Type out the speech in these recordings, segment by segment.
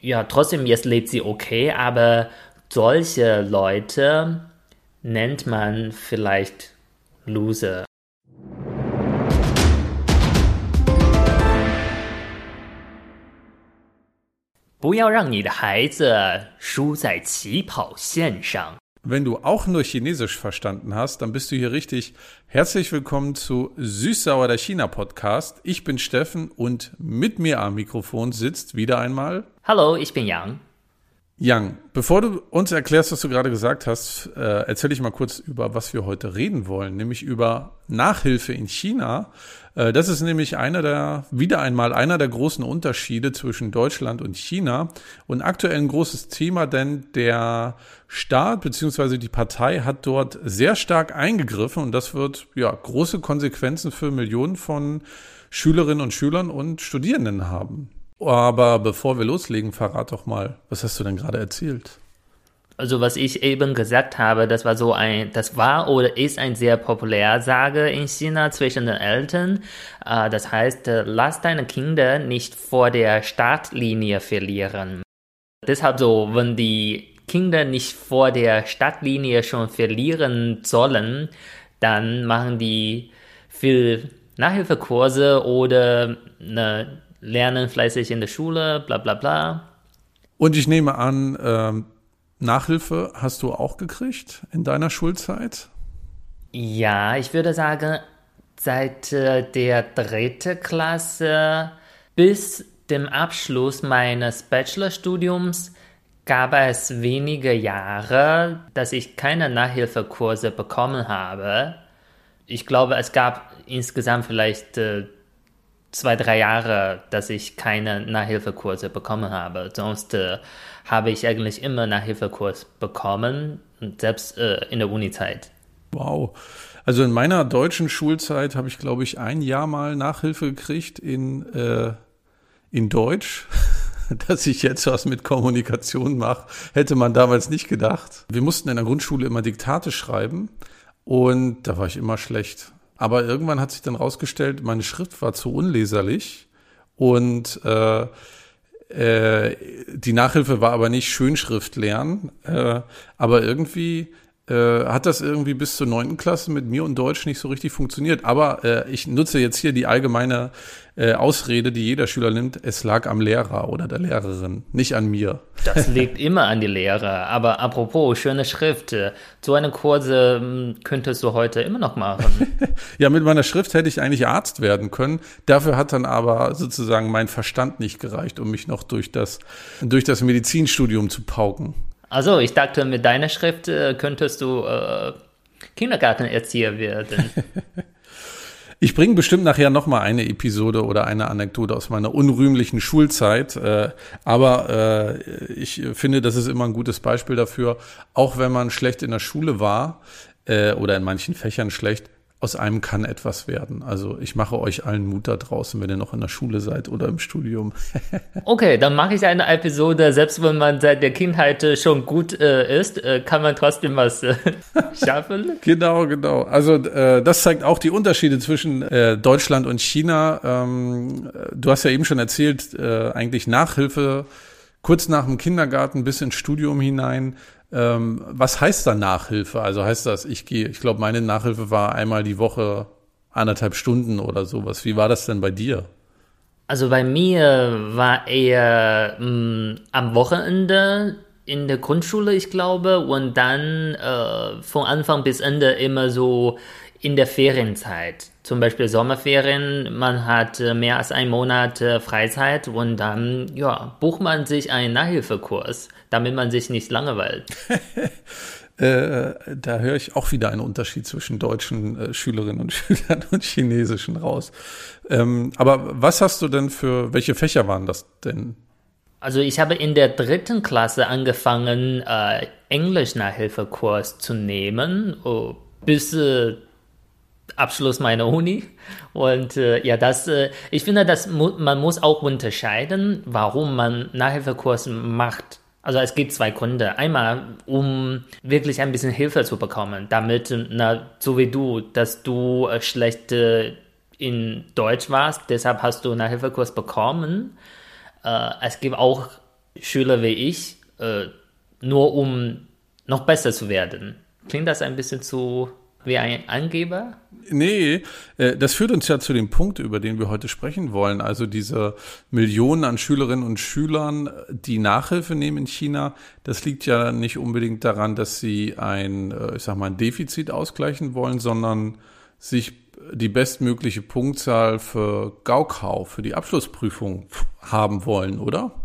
ja, trotzdem, jetzt lebt sie okay, aber solche Leute nennt man vielleicht Loser. 不要让你的孩子输在起跑线上。 Wenn du auch nur Chinesisch verstanden hast, dann bist du hier richtig. Herzlich willkommen zu Süßsauer der China Podcast. Ich bin Steffen und mit mir am Mikrofon sitzt wieder einmal Hallo, ich bin Yang. Yang. Bevor du uns erklärst, was du gerade gesagt hast, äh, erzähle ich mal kurz über, was wir heute reden wollen, nämlich über Nachhilfe in China. Äh, das ist nämlich einer der, wieder einmal einer der großen Unterschiede zwischen Deutschland und China und aktuell ein großes Thema, denn der Staat bzw. die Partei hat dort sehr stark eingegriffen und das wird ja große Konsequenzen für Millionen von Schülerinnen und Schülern und Studierenden haben. Aber bevor wir loslegen, verrat doch mal, was hast du denn gerade erzählt? Also was ich eben gesagt habe, das war so ein, das war oder ist ein sehr populär Sage in China zwischen den Eltern. Äh, Das heißt, äh, lass deine Kinder nicht vor der Startlinie verlieren. Deshalb so, wenn die Kinder nicht vor der Startlinie schon verlieren sollen, dann machen die viel Nachhilfekurse oder ne, lernen fleißig in der Schule, bla bla bla. Und ich nehme an, ähm, Nachhilfe hast du auch gekriegt in deiner Schulzeit? Ja, ich würde sagen, seit äh, der dritten Klasse bis dem Abschluss meines Bachelorstudiums gab es wenige Jahre, dass ich keine Nachhilfekurse bekommen habe. Ich glaube, es gab insgesamt vielleicht äh, zwei, drei Jahre, dass ich keine Nachhilfekurse bekommen habe. Sonst äh, habe ich eigentlich immer Nachhilfekurs bekommen, selbst äh, in der Unizeit. Wow. Also in meiner deutschen Schulzeit habe ich, glaube ich, ein Jahr mal Nachhilfe gekriegt in, äh, in Deutsch. Dass ich jetzt was mit Kommunikation mache, hätte man damals nicht gedacht. Wir mussten in der Grundschule immer Diktate schreiben und da war ich immer schlecht. Aber irgendwann hat sich dann rausgestellt, meine Schrift war zu unleserlich und äh, äh, die Nachhilfe war aber nicht Schönschrift lernen, äh, aber irgendwie äh, hat das irgendwie bis zur neunten Klasse mit mir und Deutsch nicht so richtig funktioniert. Aber äh, ich nutze jetzt hier die allgemeine äh, Ausrede, die jeder Schüler nimmt, es lag am Lehrer oder der Lehrerin, nicht an mir. Das liegt immer an die Lehrer. Aber apropos schöne Schrift, so eine Kurse mh, könntest du heute immer noch machen. Ja, mit meiner Schrift hätte ich eigentlich Arzt werden können. Dafür hat dann aber sozusagen mein Verstand nicht gereicht, um mich noch durch das, durch das Medizinstudium zu pauken. Also, ich dachte, mit deiner Schrift äh, könntest du äh, Kindergartenerzieher werden. Ich bringe bestimmt nachher noch mal eine Episode oder eine Anekdote aus meiner unrühmlichen Schulzeit. Äh, aber äh, ich finde, das ist immer ein gutes Beispiel dafür, auch wenn man schlecht in der Schule war äh, oder in manchen Fächern schlecht, aus einem kann etwas werden. Also ich mache euch allen Mut da draußen, wenn ihr noch in der Schule seid oder im Studium. Okay, dann mache ich eine Episode, selbst wenn man seit der Kindheit äh, schon gut äh, ist, äh, kann man trotzdem was äh, schaffen. Genau, genau. Also äh, das zeigt auch die Unterschiede zwischen äh, Deutschland und China. Ähm, du hast ja eben schon erzählt, äh, eigentlich Nachhilfe kurz nach dem Kindergarten bis ins Studium hinein. Ähm, was heißt da Nachhilfe? Also heißt das, ich gehe, ich glaube, meine Nachhilfe war einmal die Woche anderthalb Stunden oder sowas. Wie war das denn bei dir? Also bei mir war eher mh, am Wochenende in der Grundschule, ich glaube, und dann äh, von Anfang bis Ende immer so in der Ferienzeit. Zum Beispiel Sommerferien, man hat äh, mehr als einen Monat äh, Freizeit und dann ja, bucht man sich einen Nachhilfekurs, damit man sich nicht langweilt. Äh, da höre ich auch wieder einen Unterschied zwischen deutschen äh, Schülerinnen und Schülern und chinesischen raus. Ähm, aber was hast du denn für, welche Fächer waren das denn? Also ich habe in der dritten Klasse angefangen, äh, Englisch-Nachhilfekurs zu nehmen, oh, bis äh, Abschluss meiner Uni. Und äh, ja, das, äh, ich finde, das mu man muss auch unterscheiden, warum man Nachhilfekurs macht. Also es gibt zwei Gründe. Einmal, um wirklich ein bisschen Hilfe zu bekommen, damit, na, so wie du, dass du äh, schlecht in Deutsch warst, deshalb hast du Nachhilfekurs bekommen. Äh, es gibt auch Schüler wie ich, äh, nur um noch besser zu werden. Klingt das ein bisschen zu wie ein Angeber? Nee, äh, das führt uns ja zu dem Punkt, über den wir heute sprechen wollen. Also diese Millionen an Schülerinnen und Schülern, die Nachhilfe nehmen in China, das liegt ja nicht unbedingt daran, dass sie ein, äh, ich sag mal, ein Defizit ausgleichen wollen, sondern sich die bestmögliche Punktzahl für Gaukau, für die Abschlussprüfung haben wollen, oder?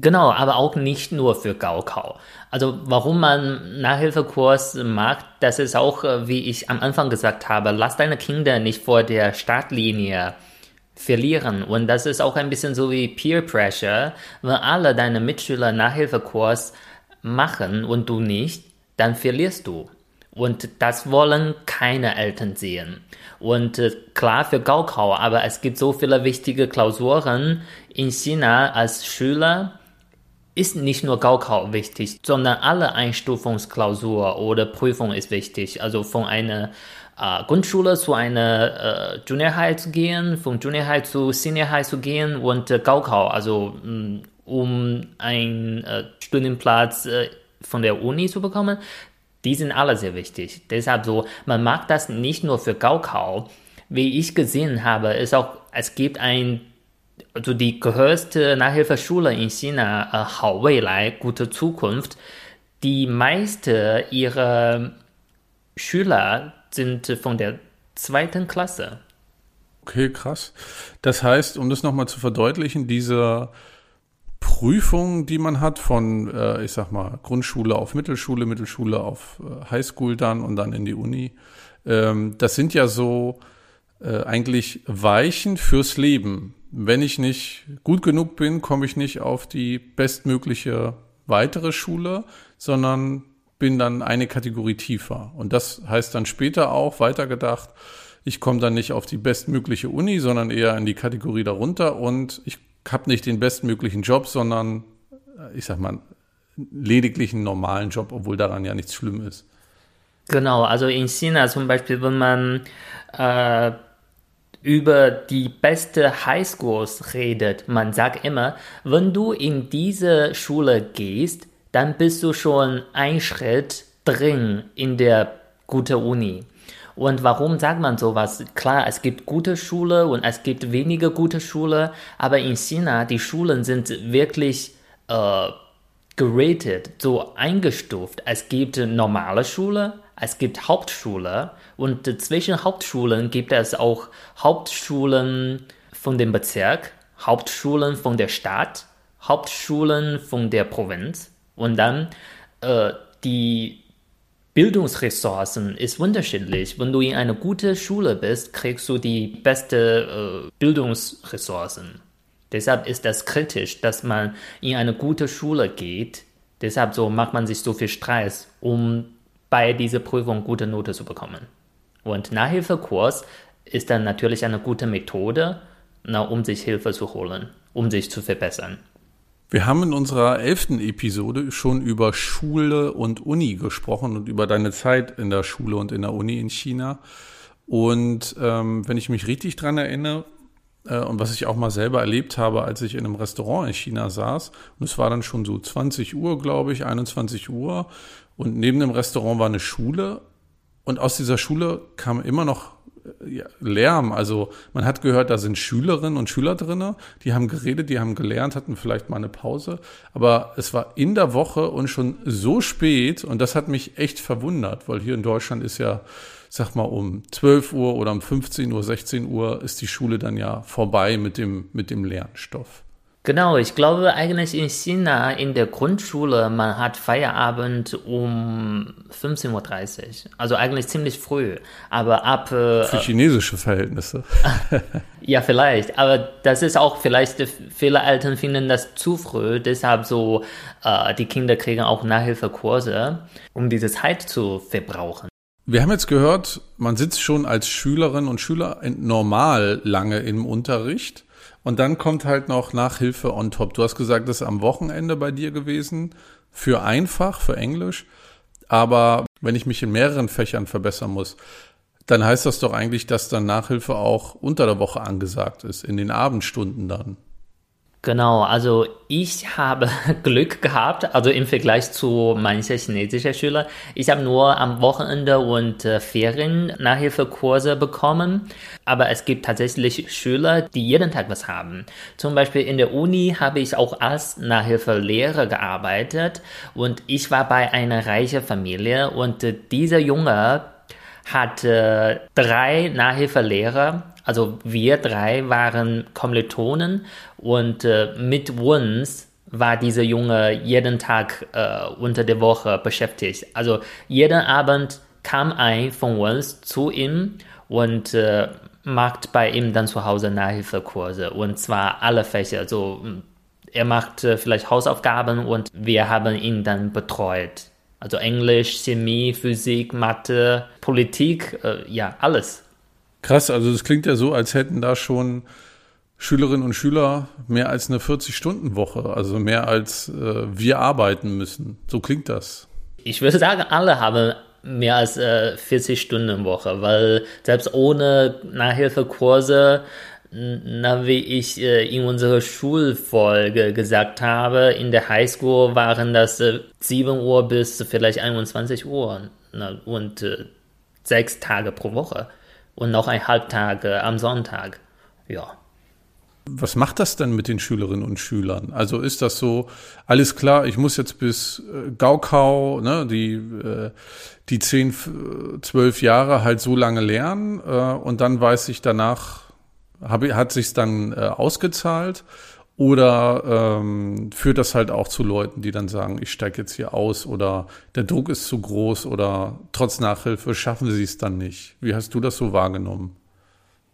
Genau, aber auch nicht nur für Gaukau. Also warum man Nachhilfekurs mag, das ist auch, äh, wie ich am Anfang gesagt habe, lass deine Kinder nicht vor der Startlinie verlieren. Und das ist auch ein bisschen so wie Peer Pressure. Wenn alle deine Mitschüler Nachhilfekurs machen und du nicht, dann verlierst du. Und das wollen keine Eltern sehen. Und äh, klar für Gaukau, aber es gibt so viele wichtige Klausuren in China als Schüler ist nicht nur Gaukau wichtig, sondern alle Einstufungsklausur oder Prüfung ist wichtig. Also von einer äh, Grundschule zu einer äh, Junior High zu gehen, von Junior High zu Senior High zu gehen und äh, Gaukau, also mh, mm, um einen äh, Studienplatz äh, von der Uni zu bekommen, die sind alle sehr wichtig. Deshalb so, man mag das nicht nur für Gaukau. Wie ich gesehen habe, ist auch, es gibt ein also die größte Nachhilfeschule in China, äh, Hao Weilai, gute Zukunft, die meisten ihrer Schüler sind von der zweiten Klasse. Okay, krass. Das heißt, um das nochmal zu verdeutlichen, diese Prüfung, die man hat von, äh, ich sag mal, Grundschule auf Mittelschule, Mittelschule auf äh, Highschool dann und dann in die Uni, ähm, das sind ja so äh, eigentlich Weichen fürs Leben wenn ich nicht gut genug bin, komme ich nicht auf die bestmögliche weitere Schule, sondern bin dann eine Kategorie tiefer. Und das heißt dann später auch weitergedacht, ich komme dann nicht auf die bestmögliche Uni, sondern eher in die Kategorie darunter und ich habe nicht den bestmöglichen Job, sondern ich sag mal lediglich einen normalen Job, obwohl daran ja nichts schlimm ist. Genau, also in China zum Beispiel, wenn man äh, über die beste Highschools redet. Man sagt immer, wenn du in diese Schule gehst, dann bist du schon ein Schritt drin in der gute Uni. Und warum sagt man sowas? Klar, es gibt gute Schule und es gibt wenige gute Schule, aber in China, die Schulen sind wirklich äh, geratet, so eingestuft. Es gibt normale Schule, es gibt Hauptschule und zwischen Hauptschulen gibt es auch Hauptschulen von dem Bezirk, Hauptschulen von der Stadt, Hauptschulen von der Provinz und dann äh, die Bildungsressourcen ist unterschiedlich. Wenn du in einer guten Schule bist, kriegst du die beste äh, Bildungsressourcen. Deshalb ist das kritisch, dass man in eine gute Schule geht. Deshalb so macht man sich so viel Stress, um bei dieser Prüfung gute Note zu bekommen. Und Nachhilfekurs ist dann natürlich eine gute Methode, na, um sich Hilfe zu holen, um sich zu verbessern. Wir haben in unserer elften Episode schon über Schule und Uni gesprochen und über deine Zeit in der Schule und in der Uni in China. Und ähm, wenn ich mich richtig dran erinnere, und was ich auch mal selber erlebt habe, als ich in einem Restaurant in China saß. Und es war dann schon so 20 Uhr, glaube ich, 21 Uhr. Und neben dem Restaurant war eine Schule. Und aus dieser Schule kam immer noch äh, Lärm. Also man hat gehört, da sind Schülerinnen und Schüler drinne, die haben geredet, die haben gelernt, hatten vielleicht mal eine Pause. Aber es war in der Woche und schon so spät und das hat mich echt verwundert, weil hier in Deutschland ist ja sag mal, um 12 Uhr oder um 15 Uhr, 16 Uhr ist die Schule dann ja vorbei mit dem, mit dem Lernstoff. Genau, ich glaube eigentlich in China in der Grundschule, man hat Feierabend um 15.30 Uhr. Also eigentlich ziemlich früh. Aber ab. Äh, Für chinesische Verhältnisse. ja, vielleicht. Aber das ist auch vielleicht, viele Eltern finden das zu früh. Deshalb so, äh, die Kinder kriegen auch Nachhilfekurse, um diese Zeit zu verbrauchen. Wir haben jetzt gehört, man sitzt schon als Schülerin und Schüler normal lange im Unterricht und dann kommt halt noch Nachhilfe on top. Du hast gesagt, das ist am Wochenende bei dir gewesen für einfach, für Englisch. Aber wenn ich mich in mehreren Fächern verbessern muss, dann heißt das doch eigentlich, dass dann Nachhilfe auch unter der Woche angesagt ist, in den Abendstunden dann. Genau, also ich habe Glück gehabt, also im Vergleich zu manchen chinesischen Schülern. Ich habe nur am Wochenende und äh, Ferien Nachhilfekurse bekommen, aber es gibt tatsächlich Schüler, die jeden Tag was haben. Zum Beispiel in der Uni habe ich auch als Nachhilfelehrer gearbeitet und ich war bei einer reichen Familie und äh, dieser Junge hatte drei Nachhilfelehrer also wir drei waren Kommilitonen und äh, mit uns war dieser Junge jeden Tag äh, unter der Woche beschäftigt. Also jeden Abend kam ein von uns zu ihm und äh, macht bei ihm dann zu Hause Nachhilfekurse und zwar alle Fächer. Also er macht äh, vielleicht Hausaufgaben und wir haben ihn dann betreut. Also Englisch, Chemie, Physik, Mathe, Politik, äh, ja, alles. Krass, also es klingt ja so, als hätten da schon Schülerinnen und Schüler mehr als eine 40-Stunden-Woche, also mehr als äh, wir arbeiten müssen. So klingt das. Ich würde sagen, alle haben mehr als äh, 40 Stunden Woche, weil selbst ohne Nachhilfekurse, na, wie ich äh, in unserer Schulfolge gesagt habe, in der Highschool waren das äh, 7 Uhr bis vielleicht 21 Uhr na, und äh, sechs Tage pro Woche und noch ein Halbtag am Sonntag. Ja. Was macht das denn mit den Schülerinnen und Schülern? Also ist das so, alles klar, ich muss jetzt bis äh, Gaukau, ne, die, äh, die zehn, zwölf Jahre halt so lange lernen äh, und dann weiß ich danach, hat sich's dann ausgezahlt oder ähm, führt das halt auch zu Leuten, die dann sagen, ich steige jetzt hier aus oder der Druck ist zu groß oder trotz Nachhilfe schaffen sie es dann nicht. Wie hast du das so wahrgenommen?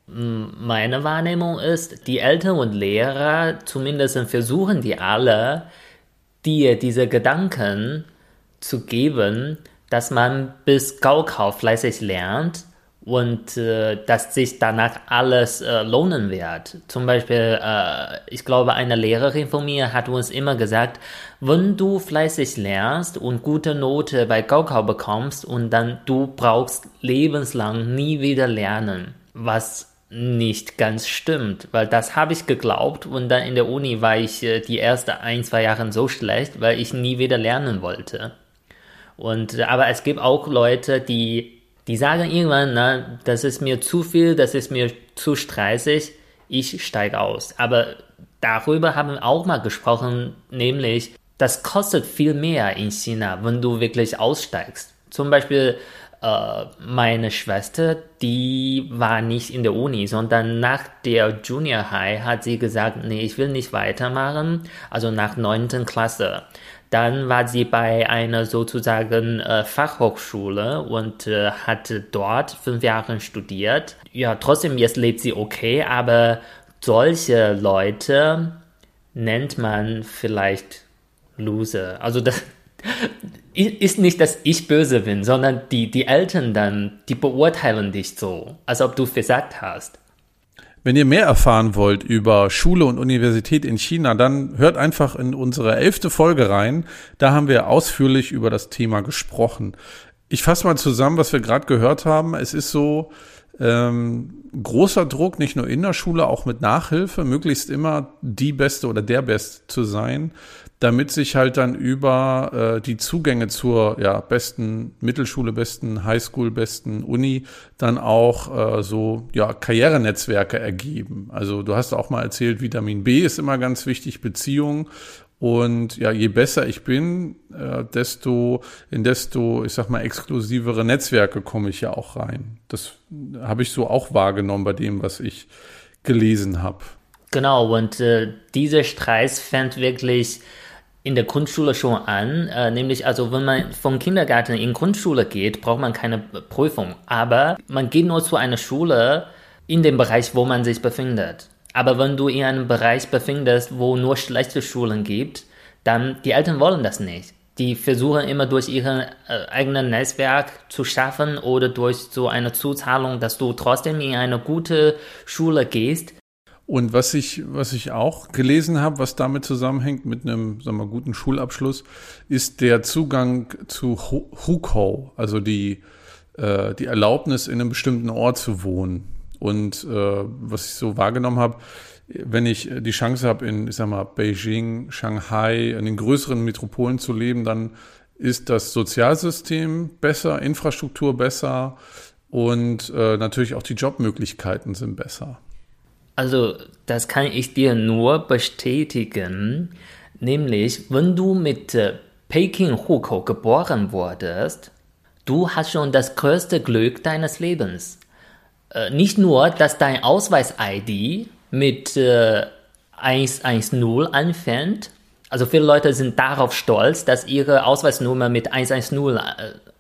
Meine Wahrnehmung ist, die Eltern und Lehrer zumindest versuchen die alle, dir diese Gedanken zu geben, dass man bis Gaukau fleißig lernt und äh, dass sich danach alles äh, lohnen wird. Zum Beispiel, äh, ich glaube, eine Lehrerin von mir hat uns immer gesagt, wenn du fleißig lernst und gute Note bei Gaukau bekommst und dann du brauchst lebenslang nie wieder lernen, was nicht ganz stimmt, weil das habe ich geglaubt und dann in der Uni war ich äh, die ersten ein, zwei Jahre so schlecht, weil ich nie wieder lernen wollte. Und aber es gibt auch Leute, die die sagen irgendwann, na, das ist mir zu viel, das ist mir zu stressig, ich steige aus. Aber darüber haben wir auch mal gesprochen, nämlich, das kostet viel mehr in China, wenn du wirklich aussteigst. Zum Beispiel, meine Schwester, die war nicht in der Uni, sondern nach der Junior High hat sie gesagt, nee, ich will nicht weitermachen, also nach neunten Klasse. Dann war sie bei einer sozusagen äh, Fachhochschule und äh, hat dort fünf Jahre studiert. Ja, trotzdem jetzt lebt sie okay, aber solche Leute nennt man vielleicht Loser. Also das ist nicht, dass ich böse bin, sondern die, die Eltern dann, die beurteilen dich so, als ob du versagt hast. Wenn ihr mehr erfahren wollt über Schule und Universität in China, dann hört einfach in unsere elfte Folge rein. Da haben wir ausführlich über das Thema gesprochen. Ich fasse mal zusammen, was wir gerade gehört haben. Es ist so ähm, großer Druck, nicht nur in der Schule, auch mit Nachhilfe, möglichst immer die Beste oder der Beste zu sein damit sich halt dann über äh, die Zugänge zur ja, besten Mittelschule, besten Highschool, besten Uni dann auch äh, so ja, Karrierenetzwerke ergeben. Also du hast auch mal erzählt, Vitamin B ist immer ganz wichtig, Beziehung. Und ja, je besser ich bin, äh, desto in desto, ich sag mal, exklusivere Netzwerke komme ich ja auch rein. Das habe ich so auch wahrgenommen bei dem, was ich gelesen habe. Genau, und äh, dieser Streit fängt wirklich in der Grundschule schon an, äh, nämlich also wenn man vom Kindergarten in Grundschule geht, braucht man keine Prüfung, aber man geht nur zu einer Schule in dem Bereich, wo man sich befindet. Aber wenn du in einem Bereich befindest, wo nur schlechte Schulen gibt, dann die Eltern wollen das nicht. Die versuchen immer durch ihr äh, eigenes Netzwerk zu schaffen oder durch so eine Zuzahlung, dass du trotzdem in eine gute Schule gehst, und was ich, was ich auch gelesen habe, was damit zusammenhängt mit einem sagen wir, guten Schulabschluss, ist der Zugang zu Hukou, also die, äh, die Erlaubnis, in einem bestimmten Ort zu wohnen. Und äh, was ich so wahrgenommen habe, wenn ich die Chance habe, in, ich sag mal, Beijing, Shanghai, in den größeren Metropolen zu leben, dann ist das Sozialsystem besser, Infrastruktur besser und äh, natürlich auch die Jobmöglichkeiten sind besser. Also, das kann ich dir nur bestätigen. Nämlich, wenn du mit äh, Peking-Hukou geboren wurdest, du hast schon das größte Glück deines Lebens. Äh, nicht nur, dass dein Ausweis-ID mit äh, 110 anfängt. Also viele Leute sind darauf stolz, dass ihre Ausweisnummer mit 110 äh,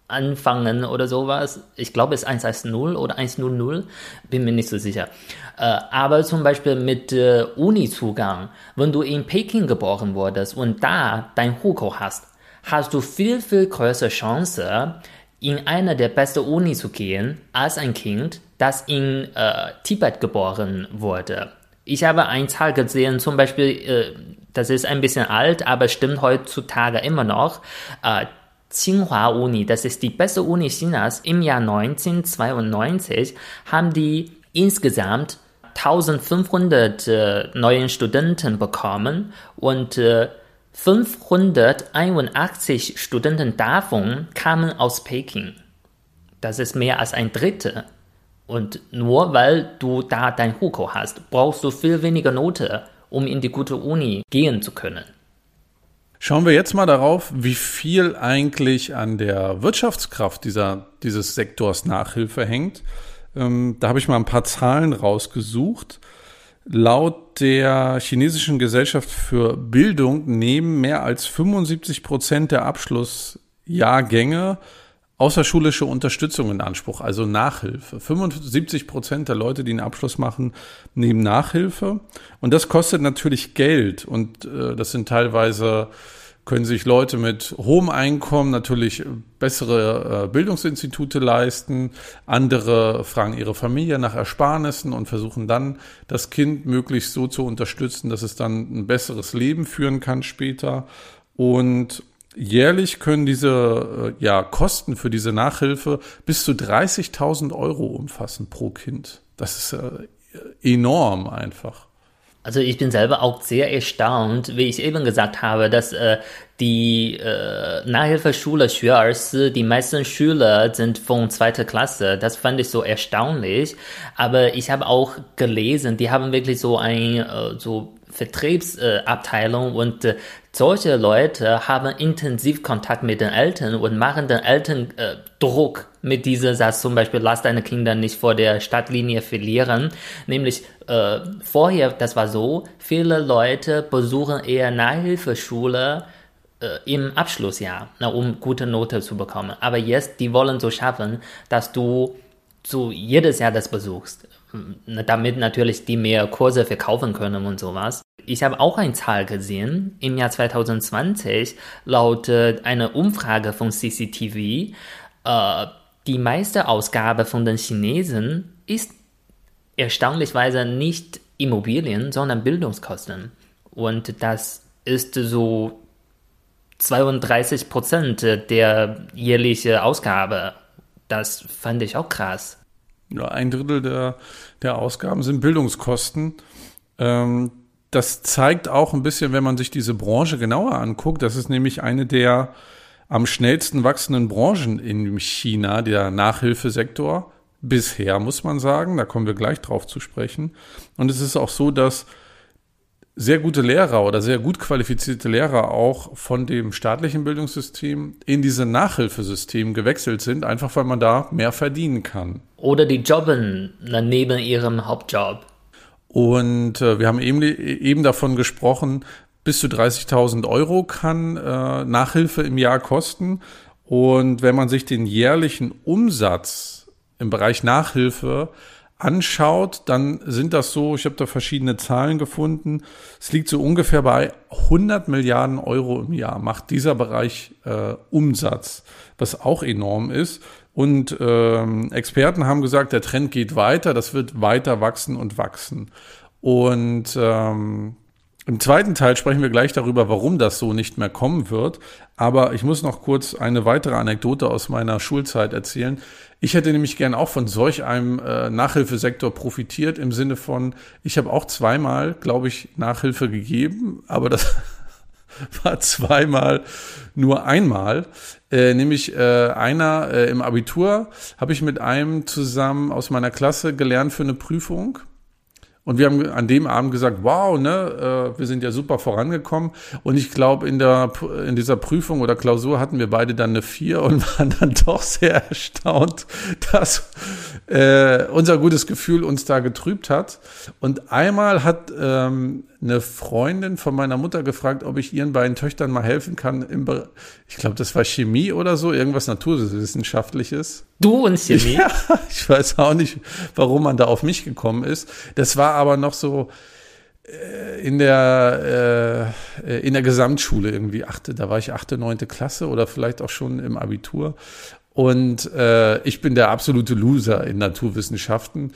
anfangen oder sowas. Ich glaube, es ist 110 oder 100, bin mir nicht so sicher. Äh, aber zum Beispiel mit äh, Uni-Zugang, wenn du in Peking geboren wurdest und da dein Hukou hast, hast du viel, viel größere Chance, in eine der besten Uni zu gehen, als ein Kind, das in äh, Tibet geboren wurde. Ich habe eine Zahl gesehen, zum Beispiel, äh, das ist ein bisschen alt, aber stimmt heutzutage immer noch. Äh, Tsinghua Uni, das ist die beste Uni Chinas, im Jahr 1992 haben die insgesamt 1500 äh, neuen Studenten bekommen und äh, 581 Studenten davon kamen aus Peking. Das ist mehr als ein Drittel. Und nur weil du da dein Hukou hast, brauchst du viel weniger Note, um in die gute Uni gehen zu können. Schauen wir jetzt mal darauf, wie viel eigentlich an der Wirtschaftskraft dieser, dieses Sektors Nachhilfe hängt. Ähm, da habe ich mal ein paar Zahlen rausgesucht. Laut der chinesischen Gesellschaft für Bildung nehmen mehr als 75 Prozent der Abschlussjahrgänge außerschulische Unterstützung in Anspruch, also Nachhilfe. 75 Prozent der Leute, die einen Abschluss machen, nehmen Nachhilfe. Und das kostet natürlich Geld. Und äh, das sind teilweise können sich Leute mit hohem Einkommen natürlich bessere äh, Bildungsinstitute leisten. Andere fragen ihre Familie nach Ersparnissen und versuchen dann, das Kind möglichst so zu unterstützen, dass es dann ein besseres Leben führen kann später. Und jährlich können diese äh, ja, Kosten für diese Nachhilfe bis zu 30.000 Euro umfassen pro Kind. Das ist äh, enorm einfach. Also ich bin selber auch sehr erstaunt, wie ich eben gesagt habe, dass äh, die äh, Nachhilfeschule Xuersi, die meisten Schüler sind von zweiter Klasse. Das fand ich so erstaunlich. Aber ich habe auch gelesen, die haben wirklich so ein äh, so Vertriebsabteilung und äh, solche Leute haben intensiv Kontakt mit den Eltern und machen den Eltern äh, Druck mit dieser Satz zum Beispiel, lass deine Kinder nicht vor der Stadtlinie verlieren. Nämlich äh, vorher, das war so, viele Leute besuchen eher Nachhilfeschule äh, im Abschlussjahr, na, um gute Note zu bekommen. Aber jetzt, die wollen so schaffen, dass du so jedes Jahr das besuchst damit natürlich die mehr Kurse verkaufen können und sowas. Ich habe auch eine Zahl gesehen. Im Jahr 2020 laut einer Umfrage von CCTV, äh, die meiste Ausgabe von den Chinesen ist erstaunlichweise nicht Immobilien, sondern Bildungskosten. Und das ist so 32 Prozent der jährlichen Ausgabe. Das fand ich auch krass ja, ein Drittel der, der Ausgaben sind Bildungskosten. Ähm, das zeigt auch ein bisschen, wenn man sich diese Branche genauer anguckt, das ist nämlich eine der am schnellsten wachsenden Branchen in China, der Nachhilfesektor. Bisher muss man sagen, da kommen wir gleich drauf zu sprechen. Und es ist auch so, dass sehr gute Lehrer oder sehr gut qualifizierte Lehrer auch von dem staatlichen Bildungssystem in diese Nachhilfesystem gewechselt sind, einfach weil man da mehr verdienen kann. Oder die jobben neben ihrem Hauptjob. Und äh, wir haben eben, eben davon gesprochen, bis zu 30.000 Euro kann äh, Nachhilfe im Jahr kosten. Und wenn man sich den jährlichen Umsatz im Bereich Nachhilfe anschaut, dann sind das so, ich habe da verschiedene Zahlen gefunden, es liegt so ungefähr bei 100 Milliarden Euro im Jahr, macht dieser Bereich äh, Umsatz, was auch enorm ist. Und ähm, Experten haben gesagt, der Trend geht weiter, das wird weiter wachsen und wachsen. Und ähm, Im zweiten Teil sprechen wir gleich darüber, warum das so nicht mehr kommen wird. Aber ich muss noch kurz eine weitere Anekdote aus meiner Schulzeit erzählen. Ich hätte nämlich gern auch von solch einem äh, Nachhilfesektor profitiert im Sinne von, ich habe auch zweimal, glaube ich, Nachhilfe gegeben, aber das war zweimal nur einmal. Äh, nämlich äh, einer äh, im Abitur habe ich mit einem zusammen aus meiner Klasse gelernt für eine Prüfung. Und wir haben an dem Abend gesagt, wow, ne, äh, wir sind ja super vorangekommen. Und ich glaube, in in dieser Prüfung oder Klausur hatten wir beide dann eine vier und waren dann doch sehr erstaunt, dass äh, unser gutes Gefühl uns da getrübt hat. Und einmal hat ähm, eine Freundin von meiner Mutter gefragt, ob ich ihren beiden Töchtern mal helfen kann. Im ich glaube, das war Chemie oder so, irgendwas Naturwissenschaftliches. Du und Chemie? Ja, ich weiß auch nicht, warum man da auf mich gekommen ist. Das war aber noch so äh, in der äh, in der Gesamtschule irgendwie achte, da war ich achte, neunte Klasse oder vielleicht auch schon im Abitur. Und äh, ich bin der absolute Loser in Naturwissenschaften.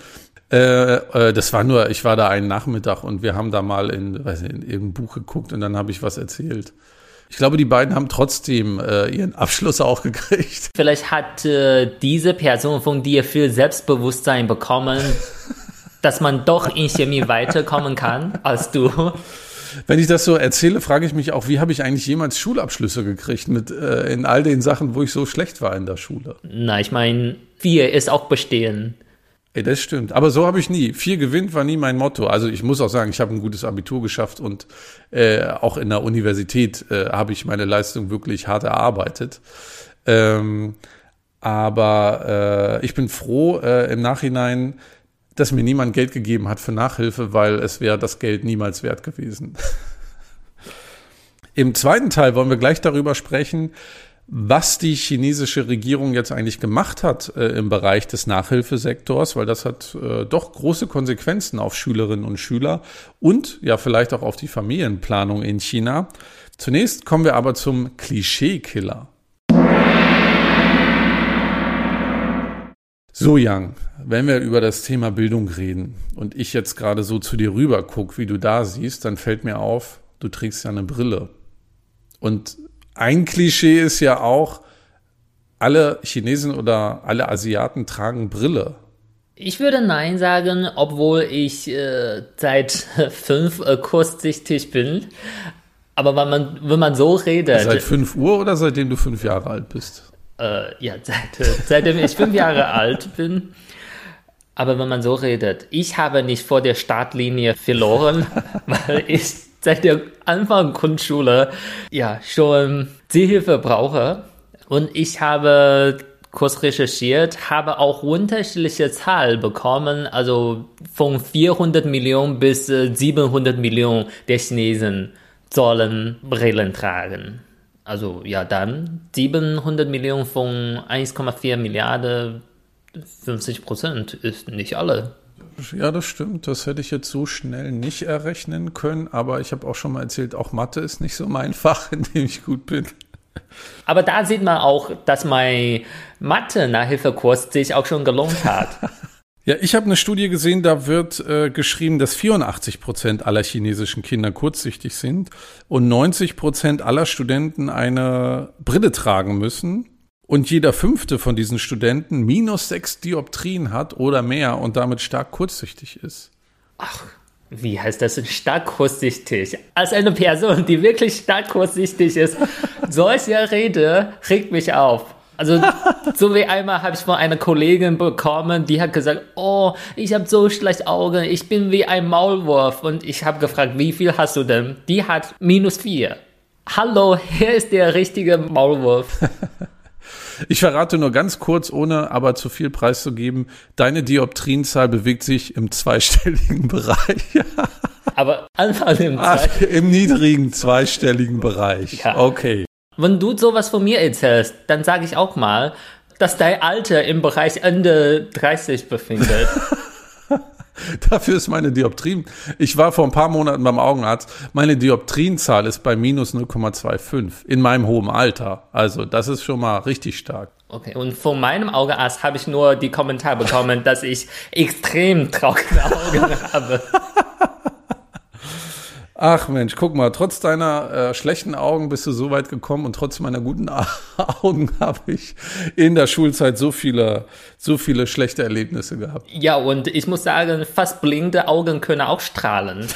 Äh, äh, das war nur, ich war da einen Nachmittag und wir haben da mal in, weiß nicht, in irgendein Buch geguckt und dann habe ich was erzählt. Ich glaube, die beiden haben trotzdem äh, ihren Abschluss auch gekriegt. Vielleicht hat äh, diese Person von dir viel Selbstbewusstsein bekommen, dass man doch in Chemie weiterkommen kann als du. Wenn ich das so erzähle, frage ich mich auch, wie habe ich eigentlich jemals Schulabschlüsse gekriegt mit äh, in all den Sachen, wo ich so schlecht war in der Schule? Na, ich meine, vier ist auch bestehen. Ey, das stimmt. Aber so habe ich nie. Vier gewinnt war nie mein Motto. Also ich muss auch sagen, ich habe ein gutes Abitur geschafft und äh, auch in der Universität äh, habe ich meine Leistung wirklich hart erarbeitet. Ähm, aber äh, ich bin froh äh, im Nachhinein, dass mir niemand Geld gegeben hat für Nachhilfe, weil es wäre das Geld niemals wert gewesen. Im zweiten Teil wollen wir gleich darüber sprechen, was die chinesische Regierung jetzt eigentlich gemacht hat äh, im Bereich des Nachhilfesektors, weil das hat äh, doch große Konsequenzen auf Schülerinnen und Schüler und ja vielleicht auch auf die Familienplanung in China. Zunächst kommen wir aber zum Klischee-Killer. So, Yang, wenn wir über das Thema Bildung reden und ich jetzt gerade so zu dir rüber gucke, wie du da siehst, dann fällt mir auf, du trägst ja eine Brille. Und ein Klischee ist ja auch, alle Chinesen oder alle Asiaten tragen Brille. Ich würde Nein sagen, obwohl ich äh, seit fünf äh, kurzsichtig bin. Aber wenn man, wenn man so redet. Seit fünf Uhr oder seitdem du fünf Jahre alt bist? Äh, ja, seit, seitdem ich fünf Jahre alt bin. Aber wenn man so redet, ich habe nicht vor der Startlinie verloren, weil ich seit der Anfang Grundschule ja schon Zielhilfe brauche. Und ich habe kurz recherchiert, habe auch unterschiedliche Zahlen bekommen, also von 400 Millionen bis 700 äh, Millionen der Chinesen sollen Brillen tragen. Also ja, dann 700 Millionen von 1,4 Milliarden, 50 Prozent ist nicht alle. Ja, das stimmt. Das hätte ich jetzt so schnell nicht errechnen können. Aber ich habe auch schon mal erzählt, auch Mathe ist nicht so mein Fach, in dem ich gut bin. Aber da sieht man auch, dass mein Mathe-Nachhilfekurs sich auch schon gelohnt hat. Ja, ich habe eine Studie gesehen, da wird äh, geschrieben, dass 84 Prozent aller chinesischen Kinder kurzsichtig sind und 90 Prozent aller Studenten eine Brille tragen müssen und jeder fünfte von diesen Studenten minus sechs Dioptrien hat oder mehr und damit stark kurzsichtig ist. Ach, wie heißt das stark kurzsichtig? Als eine Person, die wirklich stark kurzsichtig ist, solche Rede regt mich auf. Also so wie einmal habe ich von einer Kollegin bekommen, die hat gesagt, oh, ich habe so schlecht Augen, ich bin wie ein Maulwurf. Und ich habe gefragt, wie viel hast du denn? Die hat minus vier. Hallo, hier ist der richtige Maulwurf. Ich verrate nur ganz kurz, ohne aber zu viel preiszugeben, deine Dioptrienzahl bewegt sich im zweistelligen Bereich. aber Anfang im, Ach, im niedrigen zweistelligen Bereich. Ja. Okay. Wenn du sowas von mir erzählst, dann sage ich auch mal, dass dein Alter im Bereich Ende 30 befindet. Dafür ist meine Dioptrien. Ich war vor ein paar Monaten beim Augenarzt. Meine Dioptrienzahl ist bei minus 0,25 in meinem hohen Alter. Also, das ist schon mal richtig stark. Okay, und von meinem Augenarzt habe ich nur die Kommentar bekommen, dass ich extrem trockene Augen habe. Ach Mensch, guck mal, trotz deiner äh, schlechten Augen bist du so weit gekommen und trotz meiner guten Augen habe ich in der Schulzeit so viele, so viele schlechte Erlebnisse gehabt. Ja, und ich muss sagen, fast blinde Augen können auch strahlen.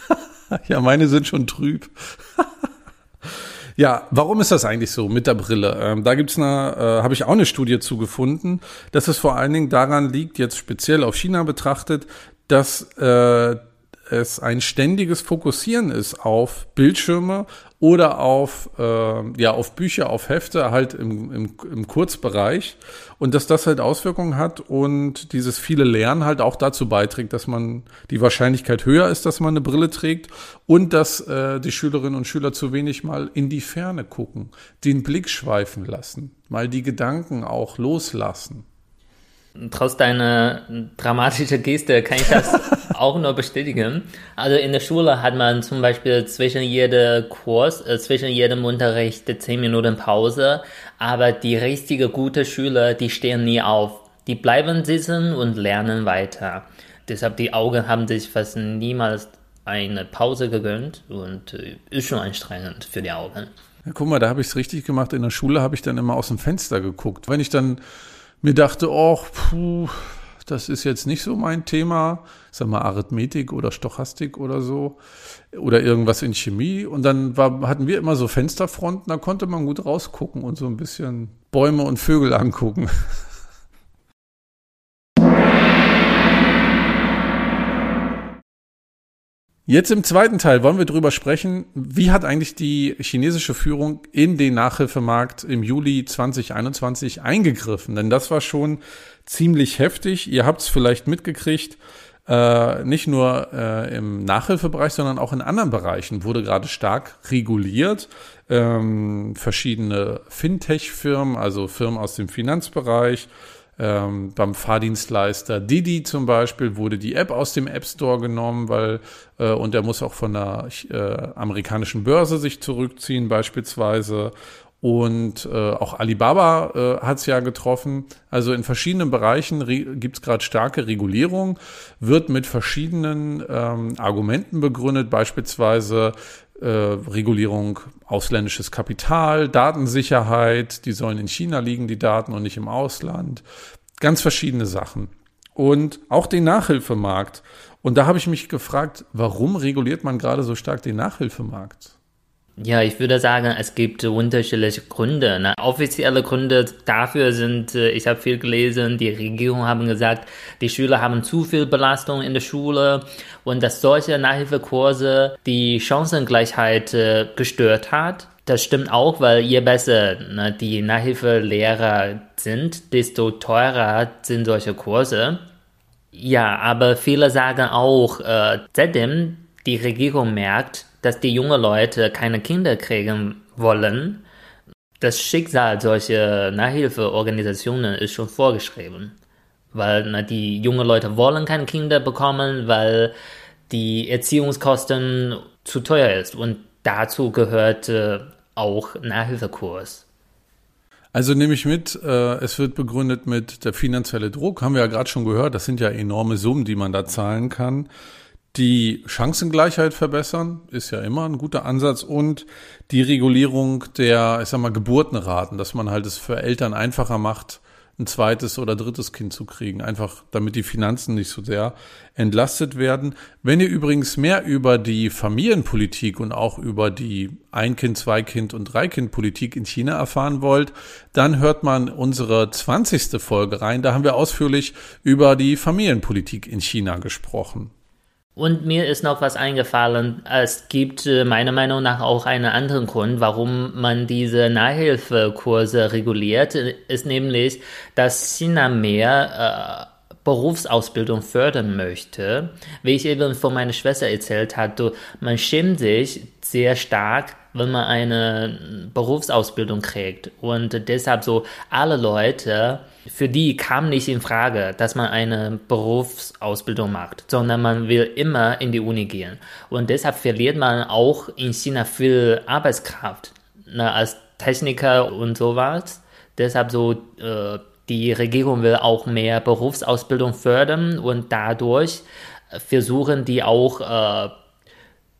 ja, meine sind schon trüb. Ja, warum ist das eigentlich so mit der Brille? Ähm, da gibt's eine, äh, habe ich auch eine Studie zugefunden, dass es vor allen Dingen daran liegt, jetzt speziell auf China betrachtet, dass äh, es ein ständiges Fokussieren ist auf Bildschirme oder auf, äh, ja, auf Bücher, auf Hefte, halt im, im, im Kurzbereich. Und dass das halt Auswirkungen hat und dieses viele Lernen halt auch dazu beiträgt, dass man die Wahrscheinlichkeit höher ist, dass man eine Brille trägt und dass äh, die Schülerinnen und Schüler zu wenig mal in die Ferne gucken, den Blick schweifen lassen, mal die Gedanken auch loslassen. Trotz deiner dramatischen Geste kann ich das auch nur bestätigen. Also in der Schule hat man zum Beispiel zwischen jedem Kurs, äh, zwischen jedem Unterricht zehn Minuten Pause, aber die richtige gute Schüler, die stehen nie auf. Die bleiben sitzen und lernen weiter. Deshalb die Augen haben sich fast niemals eine Pause gegönnt und äh, ist schon anstrengend für die Augen. Ja, guck mal, da habe ich es richtig gemacht. In der Schule habe ich dann immer aus dem Fenster geguckt. Wenn ich dann mir dachte, oh, puh, das ist jetzt nicht so mein Thema, sag mal Arithmetik oder Stochastik oder so. Oder irgendwas in Chemie. Und dann war, hatten wir immer so Fensterfronten, da konnte man gut rausgucken und so ein bisschen Bäume und Vögel angucken. Jetzt im zweiten Teil wollen wir darüber sprechen, wie hat eigentlich die chinesische Führung in den Nachhilfemarkt im Juli 2021 eingegriffen? Denn das war schon ziemlich heftig. Ihr habt es vielleicht mitgekriegt, äh, nicht nur äh, im Nachhilfebereich, sondern auch in anderen Bereichen wurde gerade stark reguliert. Ähm, verschiedene Fintech-Firmen, also Firmen aus dem Finanzbereich, ähm, beim Fahrdienstleister Didi zum Beispiel wurde die App aus dem App Store genommen, weil äh, und er muss auch von der äh, amerikanischen Börse sich zurückziehen beispielsweise. Und äh, auch Alibaba äh, hat es ja getroffen. Also in verschiedenen Bereichen gibt es gerade starke Regulierung, wird mit verschiedenen ähm, Argumenten begründet, beispielsweise äh, Regulierung ausländisches Kapital, Datensicherheit, die sollen in China liegen, die Daten und nicht im Ausland. Ganz verschiedene Sachen. Und auch den Nachhilfemarkt. Und da habe ich mich gefragt, warum reguliert man gerade so stark den Nachhilfemarkt? Ja, ich würde sagen, es gibt unterschiedliche Gründe. Ne? Offizielle Gründe dafür sind, äh, ich habe viel gelesen, die Regierung haben gesagt, die Schüler haben zu viel Belastung in der Schule und dass solche Nachhilfekurse die Chancengleichheit äh, gestört hat. Das stimmt auch, weil je besser ne, die Nachhilfelehrer sind, desto teurer sind solche Kurse. Ja, aber viele sagen auch, äh, seitdem die Regierung merkt, dass die jungen Leute keine Kinder kriegen wollen, das Schicksal solcher Nachhilfeorganisationen ist schon vorgeschrieben. Weil na, die jungen Leute wollen keine Kinder bekommen, weil die Erziehungskosten zu teuer ist. Und dazu gehört äh, auch Nachhilfekurs. Also nehme ich mit, äh, es wird begründet mit der finanzielle Druck, haben wir ja gerade schon gehört, das sind ja enorme Summen, die man da zahlen kann die Chancengleichheit verbessern, ist ja immer ein guter Ansatz und die Regulierung der, ich sag mal, Geburtenraten, dass man halt es für Eltern einfacher macht, ein zweites oder drittes Kind zu kriegen, einfach damit die Finanzen nicht so sehr entlastet werden. Wenn ihr übrigens mehr über die Familienpolitik und auch über die Ein-Kind, Zwei-Kind und Drei-Kind-Politik in China erfahren wollt, dann hört man unsere 20. Folge rein. Da haben wir ausführlich über die Familienpolitik in China gesprochen. Und mir ist noch was eingefallen. Es gibt äh, meiner Meinung nach auch einen anderen Grund, warum man diese Nachhilfekurse reguliert, ist nämlich, dass China mehr äh, Berufsausbildung fördern möchte. Wie ich eben von meiner Schwester erzählt hatte, man schämt sich sehr stark, wenn man eine Berufsausbildung kriegt. Und deshalb so alle Leute, für die kam nicht in Frage, dass man eine Berufsausbildung macht, sondern man will immer in die Uni gehen. Und deshalb verliert man auch in China viel Arbeitskraft na, als Techniker und sowas. Deshalb so, äh, die Regierung will auch mehr Berufsausbildung fördern und dadurch versuchen die auch äh,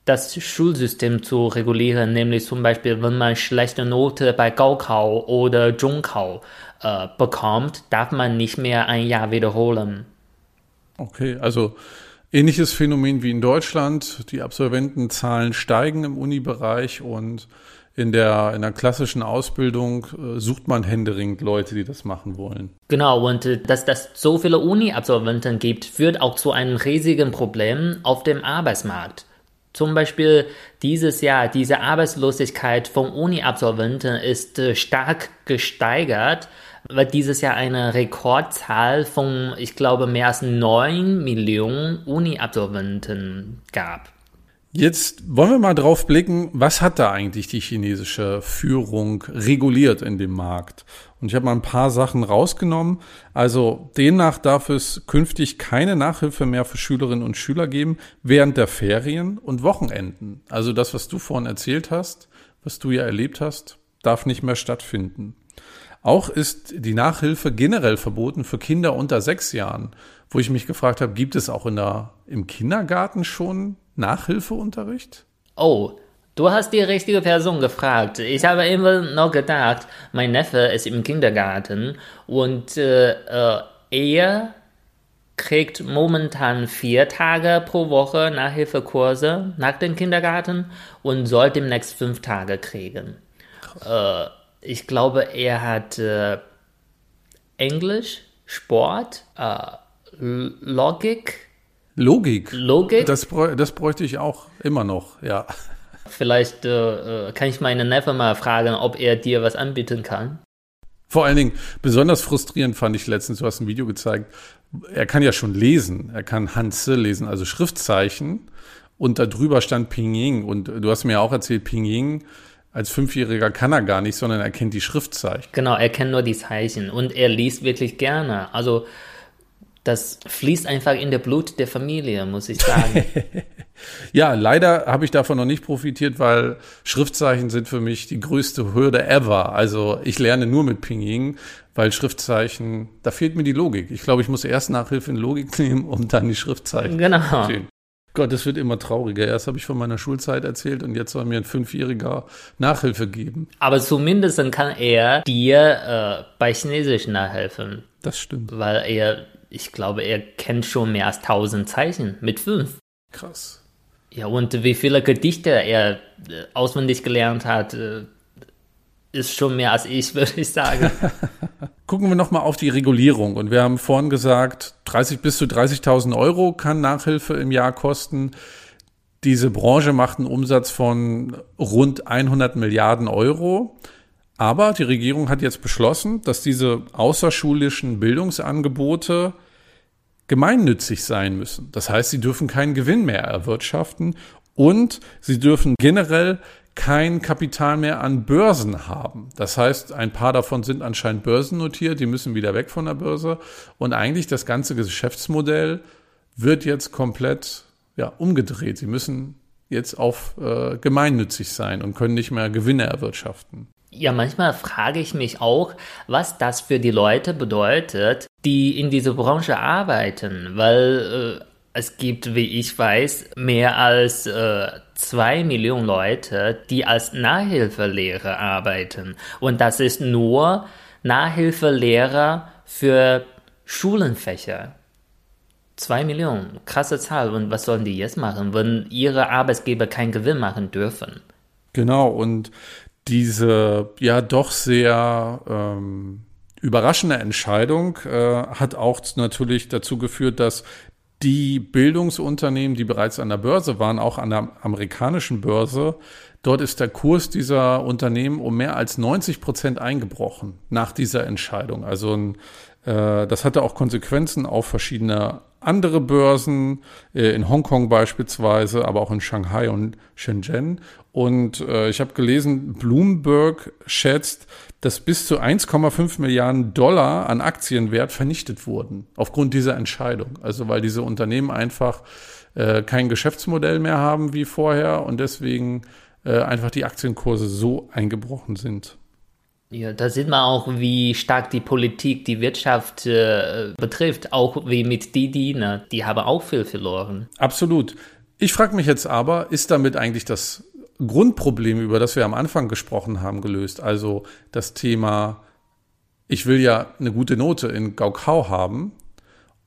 das Schulsystem zu regulieren, nämlich zum Beispiel, wenn man schlechte Note bei Gaokao oder Zhongkao äh, bekommt, darf man nicht mehr ein Jahr wiederholen. Okay, also ähnliches Phänomen wie in Deutschland. Die Absolventenzahlen steigen im Uni-Bereich und in der, in der klassischen Ausbildung äh, sucht man händeringend Leute, die das machen wollen. Genau, und äh, dass das so viele Uni-Absolventen gibt, führt auch zu einem riesigen Problem auf dem Arbeitsmarkt. Zum Beispiel dieses Jahr, diese Arbeitslosigkeit von Uni-Absolventen ist äh, stark gesteigert, weil dieses Jahr eine Rekordzahl von, ich glaube, mehr als 9 Millionen Uni-Absolventen gab. Jetzt wollen wir mal drauf blicken, was hat da eigentlich die chinesische Führung reguliert in dem Markt? Und ich habe mal ein paar Sachen rausgenommen. Also demnach darf es künftig keine Nachhilfe mehr für Schülerinnen und Schüler geben während der Ferien und Wochenenden. Also das, was du vorhin erzählt hast, was du ja erlebt hast, darf nicht mehr stattfinden. Auch ist die Nachhilfe generell verboten für Kinder unter sechs Jahren, wo ich mich gefragt habe, gibt es auch in der, im Kindergarten schon Nachhilfeunterricht? Oh, du hast die richtige Person gefragt. Ich habe immer noch gedacht, mein Neffe ist im Kindergarten und äh, äh, er kriegt momentan vier Tage pro Woche Nachhilfekurse nach dem Kindergarten und soll demnächst fünf Tage kriegen. Äh, ich glaube, er hat äh, Englisch, Sport, äh, Logik, Logik. Logik? Das, bräu das bräuchte ich auch immer noch, ja. Vielleicht äh, äh, kann ich meinen Neffe mal fragen, ob er dir was anbieten kann. Vor allen Dingen, besonders frustrierend fand ich letztens, du hast ein Video gezeigt, er kann ja schon lesen, er kann Hanzi lesen, also Schriftzeichen und darüber stand Pinyin und du hast mir auch erzählt, Pinyin als Fünfjähriger kann er gar nicht, sondern er kennt die Schriftzeichen. Genau, er kennt nur die Zeichen und er liest wirklich gerne. Also das fließt einfach in der Blut der Familie, muss ich sagen. ja, leider habe ich davon noch nicht profitiert, weil Schriftzeichen sind für mich die größte Hürde ever. Also ich lerne nur mit Pinyin, weil Schriftzeichen, da fehlt mir die Logik. Ich glaube, ich muss erst Nachhilfe in Logik nehmen, um dann die Schriftzeichen genau. zu verstehen. Gott, es wird immer trauriger. Erst habe ich von meiner Schulzeit erzählt und jetzt soll mir ein Fünfjähriger Nachhilfe geben. Aber zumindest kann er dir äh, bei Chinesisch nachhelfen. Das stimmt. Weil er ich glaube, er kennt schon mehr als 1000 Zeichen mit fünf. Krass. Ja, und wie viele Gedichte er äh, auswendig gelernt hat, äh, ist schon mehr als ich, würde ich sagen. Gucken wir nochmal auf die Regulierung. Und wir haben vorhin gesagt, 30 bis zu 30.000 Euro kann Nachhilfe im Jahr kosten. Diese Branche macht einen Umsatz von rund 100 Milliarden Euro. Aber die Regierung hat jetzt beschlossen, dass diese außerschulischen Bildungsangebote gemeinnützig sein müssen. Das heißt, sie dürfen keinen Gewinn mehr erwirtschaften und sie dürfen generell kein Kapital mehr an Börsen haben. Das heißt, ein paar davon sind anscheinend börsennotiert, die müssen wieder weg von der Börse und eigentlich das ganze Geschäftsmodell wird jetzt komplett ja, umgedreht. Sie müssen jetzt auf äh, gemeinnützig sein und können nicht mehr Gewinne erwirtschaften. Ja, manchmal frage ich mich auch, was das für die Leute bedeutet, die in dieser Branche arbeiten, weil äh, es gibt, wie ich weiß, mehr als äh, zwei Millionen Leute, die als Nachhilfelehrer arbeiten. Und das ist nur Nachhilfelehrer für Schulenfächer. Zwei Millionen, krasse Zahl. Und was sollen die jetzt machen, wenn ihre Arbeitsgeber keinen Gewinn machen dürfen? Genau, und diese ja doch sehr ähm, überraschende Entscheidung äh, hat auch natürlich dazu geführt, dass die Bildungsunternehmen, die bereits an der Börse waren, auch an der amerikanischen Börse, dort ist der Kurs dieser Unternehmen um mehr als 90 Prozent eingebrochen nach dieser Entscheidung. Also ein, äh, das hatte auch Konsequenzen auf verschiedene andere Börsen, äh, in Hongkong beispielsweise, aber auch in Shanghai und Shenzhen. Und äh, ich habe gelesen, Bloomberg schätzt, dass bis zu 1,5 Milliarden Dollar an Aktienwert vernichtet wurden aufgrund dieser Entscheidung. Also weil diese Unternehmen einfach äh, kein Geschäftsmodell mehr haben wie vorher und deswegen äh, einfach die Aktienkurse so eingebrochen sind. Ja, da sieht man auch, wie stark die Politik die Wirtschaft äh, betrifft, auch wie mit Didi, ne? die haben auch viel verloren. Absolut. Ich frage mich jetzt aber, ist damit eigentlich das Grundproblem, über das wir am Anfang gesprochen haben, gelöst? Also das Thema, ich will ja eine gute Note in Gaukau haben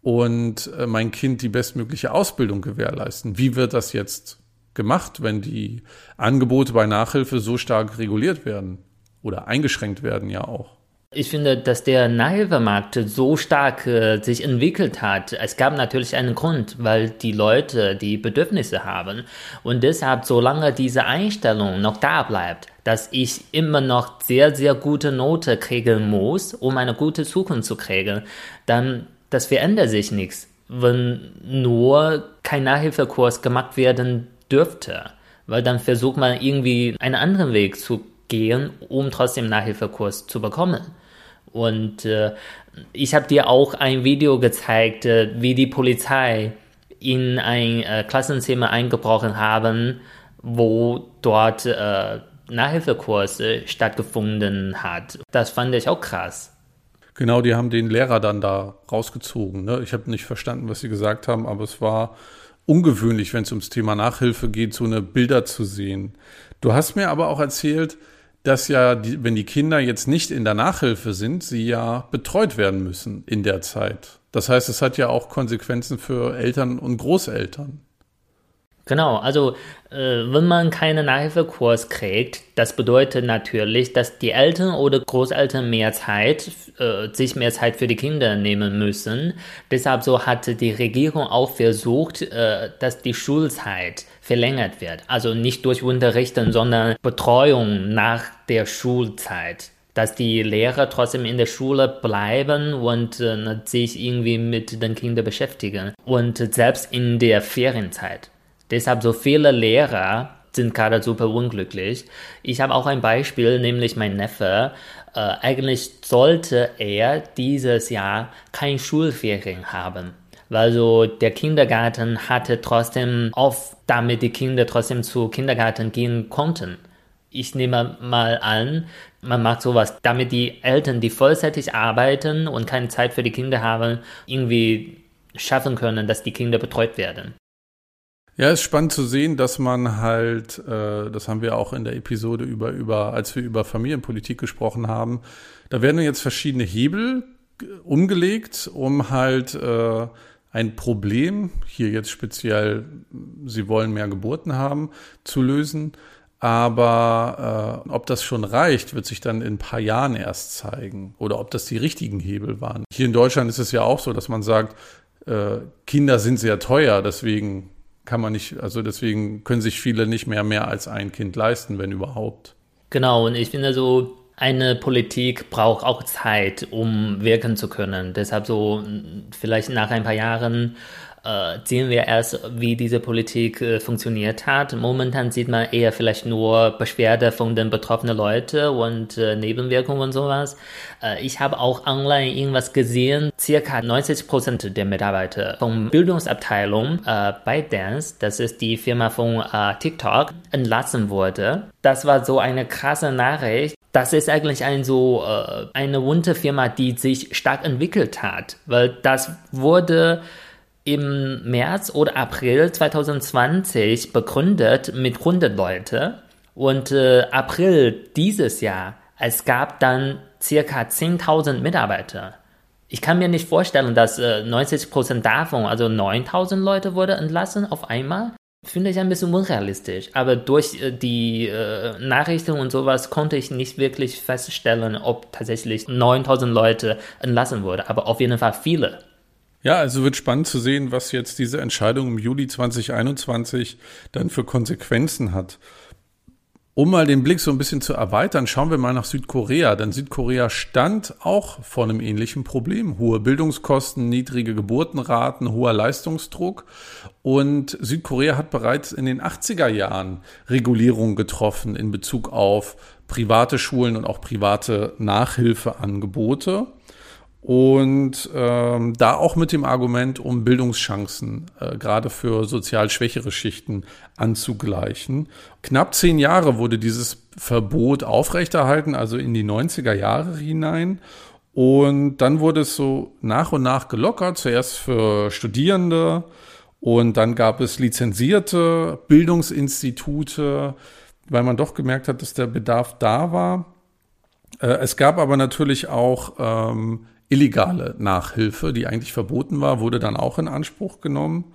und äh, mein Kind die bestmögliche Ausbildung gewährleisten. Wie wird das jetzt gemacht, wenn die Angebote bei Nachhilfe so stark reguliert werden oder eingeschränkt werden ja auch? Ich finde, dass der Nachhilfemarkt so stark äh, sich entwickelt hat. Es gab natürlich einen Grund, weil die Leute die Bedürfnisse haben. Und deshalb, solange diese Einstellung noch da bleibt, dass ich immer noch sehr, sehr gute Note kriegen muss, um eine gute Zukunft zu kriegen, dann das verändert sich nichts, wenn nur kein Nachhilfekurs gemacht werden dürfte. Weil dann versucht man irgendwie einen anderen Weg zu gehen, um trotzdem Nachhilfekurs zu bekommen. Und äh, ich habe dir auch ein Video gezeigt, äh, wie die Polizei in ein äh, Klassenzimmer eingebrochen haben, wo dort äh, Nachhilfekurs stattgefunden hat. Das fand ich auch krass. Genau, die haben den Lehrer dann da rausgezogen. Ne? Ich habe nicht verstanden, was sie gesagt haben, aber es war ungewöhnlich, wenn es ums Thema Nachhilfe geht, so eine Bilder zu sehen. Du hast mir aber auch erzählt, dass ja, die, wenn die Kinder jetzt nicht in der Nachhilfe sind, sie ja betreut werden müssen in der Zeit. Das heißt, es hat ja auch Konsequenzen für Eltern und Großeltern. Genau, also äh, wenn man keinen Nachhilfekurs kriegt, das bedeutet natürlich, dass die Eltern oder Großeltern mehr Zeit, äh, sich mehr Zeit für die Kinder nehmen müssen. Deshalb so hat die Regierung auch versucht, äh, dass die Schulzeit verlängert wird. Also nicht durch Unterrichten, sondern Betreuung nach der Schulzeit dass die Lehrer trotzdem in der Schule bleiben und äh, sich irgendwie mit den Kindern beschäftigen. Und selbst in der Ferienzeit. Deshalb so viele Lehrer sind gerade super unglücklich. Ich habe auch ein Beispiel, nämlich mein Neffe. Äh, eigentlich sollte er dieses Jahr kein Schulferien haben. Weil so der Kindergarten hatte trotzdem auf, damit die Kinder trotzdem zu Kindergarten gehen konnten. Ich nehme mal an, man macht sowas, damit die Eltern, die vollzeitig arbeiten und keine Zeit für die Kinder haben, irgendwie schaffen können, dass die Kinder betreut werden. Ja, ist spannend zu sehen, dass man halt, äh, das haben wir auch in der Episode über, über, als wir über Familienpolitik gesprochen haben, da werden jetzt verschiedene Hebel umgelegt, um halt äh, ein Problem, hier jetzt speziell, sie wollen mehr Geburten haben, zu lösen. Aber äh, ob das schon reicht, wird sich dann in ein paar Jahren erst zeigen. Oder ob das die richtigen Hebel waren. Hier in Deutschland ist es ja auch so, dass man sagt, äh, Kinder sind sehr teuer, deswegen kann man nicht, also deswegen können sich viele nicht mehr mehr als ein Kind leisten, wenn überhaupt. Genau, und ich finde so, eine Politik braucht auch Zeit, um wirken zu können. Deshalb so vielleicht nach ein paar Jahren äh, sehen wir erst, wie diese Politik äh, funktioniert hat. Momentan sieht man eher vielleicht nur Beschwerde von den betroffenen Leuten und äh, Nebenwirkungen und sowas. Äh, ich habe auch online irgendwas gesehen, circa 90 Prozent der Mitarbeiter von Bildungsabteilung äh, bei Dance, das ist die Firma von äh, TikTok, entlassen wurde. Das war so eine krasse Nachricht. Das ist eigentlich ein so äh, eine Unterfirma, die sich stark entwickelt hat, weil das wurde im März oder April 2020 begründet mit 100 Leute und äh, April dieses Jahr, es gab dann circa 10.000 Mitarbeiter. Ich kann mir nicht vorstellen, dass äh, 90% davon, also 9.000 Leute wurde entlassen auf einmal. Finde ich ein bisschen unrealistisch. Aber durch äh, die äh, Nachrichten und sowas konnte ich nicht wirklich feststellen, ob tatsächlich 9000 Leute entlassen wurde. Aber auf jeden Fall viele. Ja, also wird spannend zu sehen, was jetzt diese Entscheidung im Juli 2021 dann für Konsequenzen hat. Um mal den Blick so ein bisschen zu erweitern, schauen wir mal nach Südkorea. Denn Südkorea stand auch vor einem ähnlichen Problem. Hohe Bildungskosten, niedrige Geburtenraten, hoher Leistungsdruck. Und Südkorea hat bereits in den 80er Jahren Regulierungen getroffen in Bezug auf private Schulen und auch private Nachhilfeangebote. Und ähm, da auch mit dem Argument, um Bildungschancen äh, gerade für sozial schwächere Schichten anzugleichen. Knapp zehn Jahre wurde dieses Verbot aufrechterhalten, also in die 90er Jahre hinein. Und dann wurde es so nach und nach gelockert, zuerst für Studierende Und dann gab es lizenzierte Bildungsinstitute, weil man doch gemerkt hat, dass der Bedarf da war. Äh, es gab aber natürlich auch ähm, illegale Nachhilfe, die eigentlich verboten war, wurde dann auch in Anspruch genommen.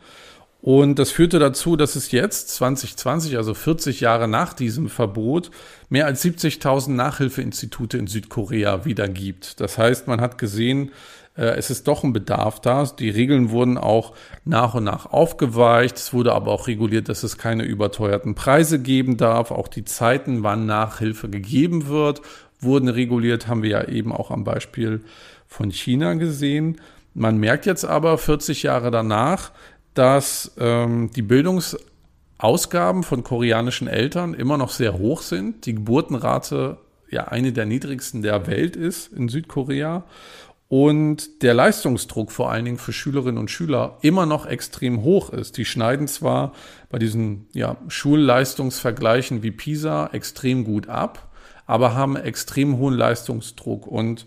Und das führte dazu, dass es jetzt 2020, also 40 Jahre nach diesem Verbot, mehr als 70.000 Nachhilfeinstitute in Südkorea wieder gibt. Das heißt, man hat gesehen, äh, es ist doch ein Bedarf da. Die Regeln wurden auch nach und nach aufgeweicht. Es wurde aber auch reguliert, dass es keine überteuerten Preise geben darf. Auch die Zeiten, wann Nachhilfe gegeben wird, wurden reguliert, haben wir ja eben auch am Beispiel von China gesehen. Man merkt jetzt aber 40 Jahre danach, dass ähm, die Bildungsausgaben von koreanischen Eltern immer noch sehr hoch sind. Die Geburtenrate ja eine der niedrigsten der Welt ist in Südkorea und der Leistungsdruck vor allen Dingen für Schülerinnen und Schüler immer noch extrem hoch ist. Die schneiden zwar bei diesen ja, Schulleistungsvergleichen wie PISA extrem gut ab, aber haben extrem hohen Leistungsdruck und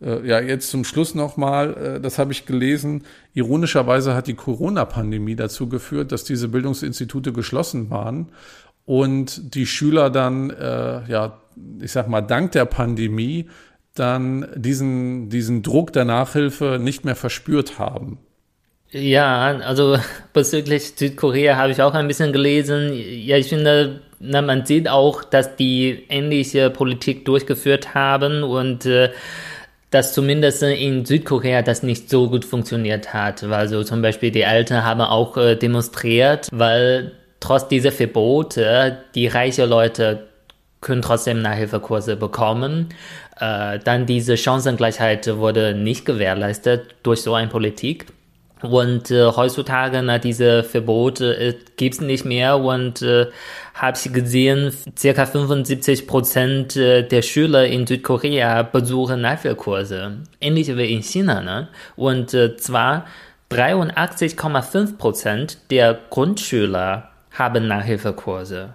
ja, jetzt zum Schluss nochmal, äh, das habe ich gelesen, ironischerweise hat die Corona-Pandemie dazu geführt, dass diese Bildungsinstitute geschlossen waren und die Schüler dann, äh, ja, ich sag mal, dank der Pandemie dann diesen, diesen Druck der Nachhilfe nicht mehr verspürt haben. Ja, also bezüglich Südkorea habe ich auch ein bisschen gelesen. Ja, ich finde, na, man sieht auch, dass die ähnliche Politik durchgeführt haben und äh, dass zumindest in Südkorea das nicht so gut funktioniert hat. Also zum Beispiel die Eltern haben auch äh, demonstriert, weil trotz dieser Verbote die reiche Leute können trotzdem Nachhilfekurse bekommen. Äh, dann diese Chancengleichheit wurde nicht gewährleistet durch so eine Politik. Und äh, heutzutage, na, diese Verbote äh, gibt's nicht mehr und äh, habe ich gesehen, circa 75 Prozent äh, der Schüler in Südkorea besuchen Nachhilfekurse, ähnlich wie in China. Ne? Und äh, zwar 83,5 Prozent der Grundschüler haben Nachhilfekurse.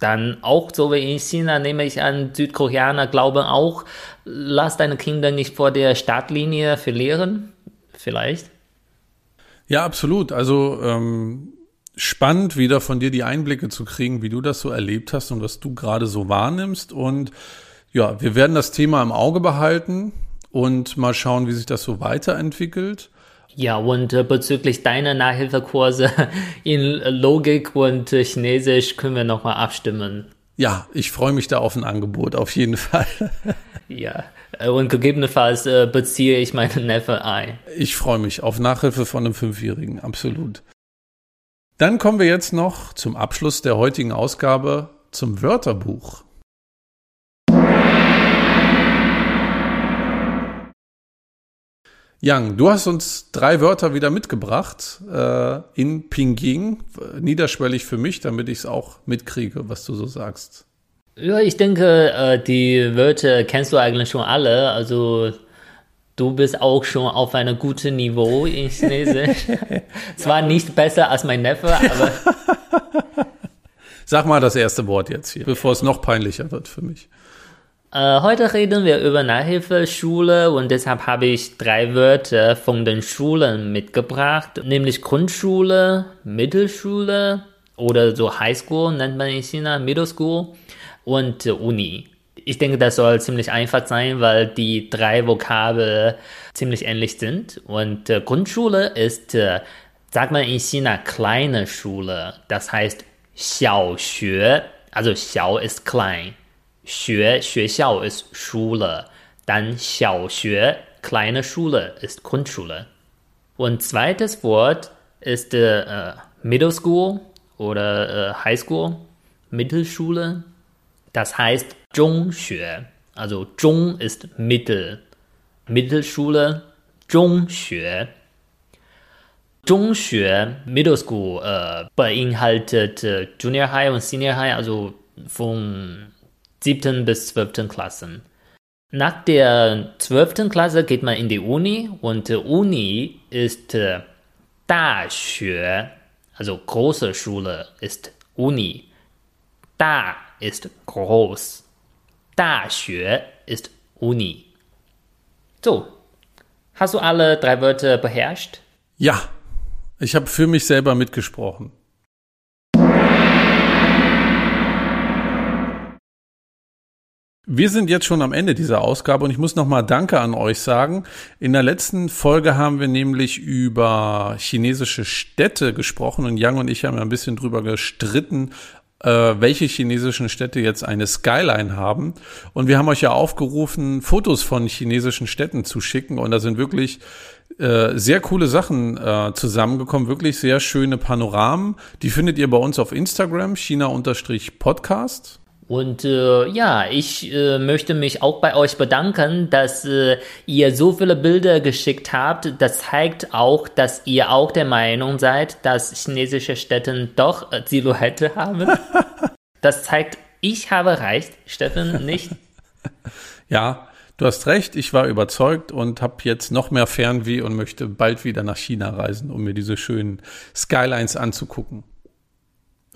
Dann auch so wie in China nehme ich an, Südkoreaner glauben auch, lass deine Kinder nicht vor der Startlinie verlieren. Vielleicht. Ja, absolut. Also ähm, spannend, wieder von dir die Einblicke zu kriegen, wie du das so erlebt hast und was du gerade so wahrnimmst. Und ja, wir werden das Thema im Auge behalten und mal schauen, wie sich das so weiterentwickelt. Ja, und äh, bezüglich deiner Nachhilfekurse in Logik und äh, Chinesisch können wir nochmal abstimmen. Ja, ich freue mich da auf ein Angebot, auf jeden Fall. ja, und gegebenenfalls äh, beziehe ich meinen Neffe ein. Ich freue mich auf Nachhilfe von einem Fünfjährigen, absolut. Dann kommen wir jetzt noch zum Abschluss der heutigen Ausgabe zum Wörterbuch. Yang, du hast uns drei Wörter wieder mitgebracht äh, in Pinyin, niederschwellig für mich, damit ich es auch mitkriege, was du so sagst. Ja, ich denke, äh, die Wörter kennst du eigentlich schon alle. Also du bist auch schon auf einem guten Niveau in Chinesisch. Zwar nicht besser als mein Neffe, aber. Sag mal das erste Wort jetzt hier, bevor es noch peinlicher wird für mich. Äh, heute reden wir über Nachhilfeschule und deshalb habe ich drei Wörter von den Schulen mitgebracht, nämlich Grundschule, Mittelschule oder so Highschool nennt man in China, Middle School und Uni. Ich denke, das soll ziemlich einfach sein, weil die drei Vokabel ziemlich ähnlich sind. Und äh, Grundschule ist, äh, sagt man in China, kleine Schule. Das heißt Xiao Xue. Also Xiao ist klein. Xue, Xue Xiao ist Schule. Dann Xiao Xue, kleine Schule, ist Grundschule. Und zweites Wort ist äh, äh Middle School oder äh, High School, Mittelschule. Das heißt Zhongxue. Also Zhong ist Mittel. Mittelschule Zhongxue. Zhongxue, Middle School, äh, beinhaltet äh, Junior High und Senior High, also von 7. bis 12. Klassen. Nach der 12. Klasse geht man in die Uni und äh, Uni ist äh, Da also große Schule ist Uni. Da ist groß. 大学 ist Uni. So, hast du alle drei Wörter beherrscht? Ja, Ich habe für mich selber mitgesprochen. Wir sind jetzt schon am Ende dieser Ausgabe und ich muss nochmal Danke an euch sagen. In der letzten Folge haben wir nämlich über chinesische Städte gesprochen und Yang und ich haben ein bisschen drüber gestritten, welche chinesischen Städte jetzt eine Skyline haben. Und wir haben euch ja aufgerufen, Fotos von chinesischen Städten zu schicken und da sind wirklich äh, sehr coole Sachen äh, zusammengekommen, wirklich sehr schöne Panoramen. Die findet ihr bei uns auf Instagram, China-Podcast. Und äh, ja, ich äh, möchte mich auch bei euch bedanken, dass äh, ihr so viele Bilder geschickt habt. Das zeigt auch, dass ihr auch der Meinung seid, dass chinesische Städte doch äh, Silhouette haben. das zeigt, ich habe recht, Steffen nicht. ja, du hast recht. Ich war überzeugt und habe jetzt noch mehr Fernweh und möchte bald wieder nach China reisen, um mir diese schönen Skylines anzugucken.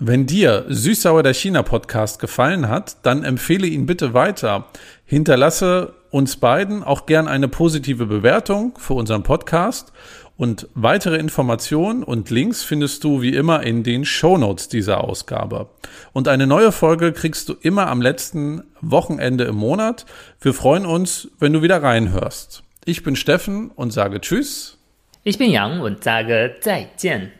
Wenn dir Süßsauer der China Podcast gefallen hat, dann empfehle ihn bitte weiter. Hinterlasse uns beiden auch gern eine positive Bewertung für unseren Podcast und weitere Informationen und Links findest du wie immer in den Shownotes dieser Ausgabe. Und eine neue Folge kriegst du immer am letzten Wochenende im Monat. Wir freuen uns, wenn du wieder reinhörst. Ich bin Steffen und sage Tschüss. Ich bin Yang und sage 再见.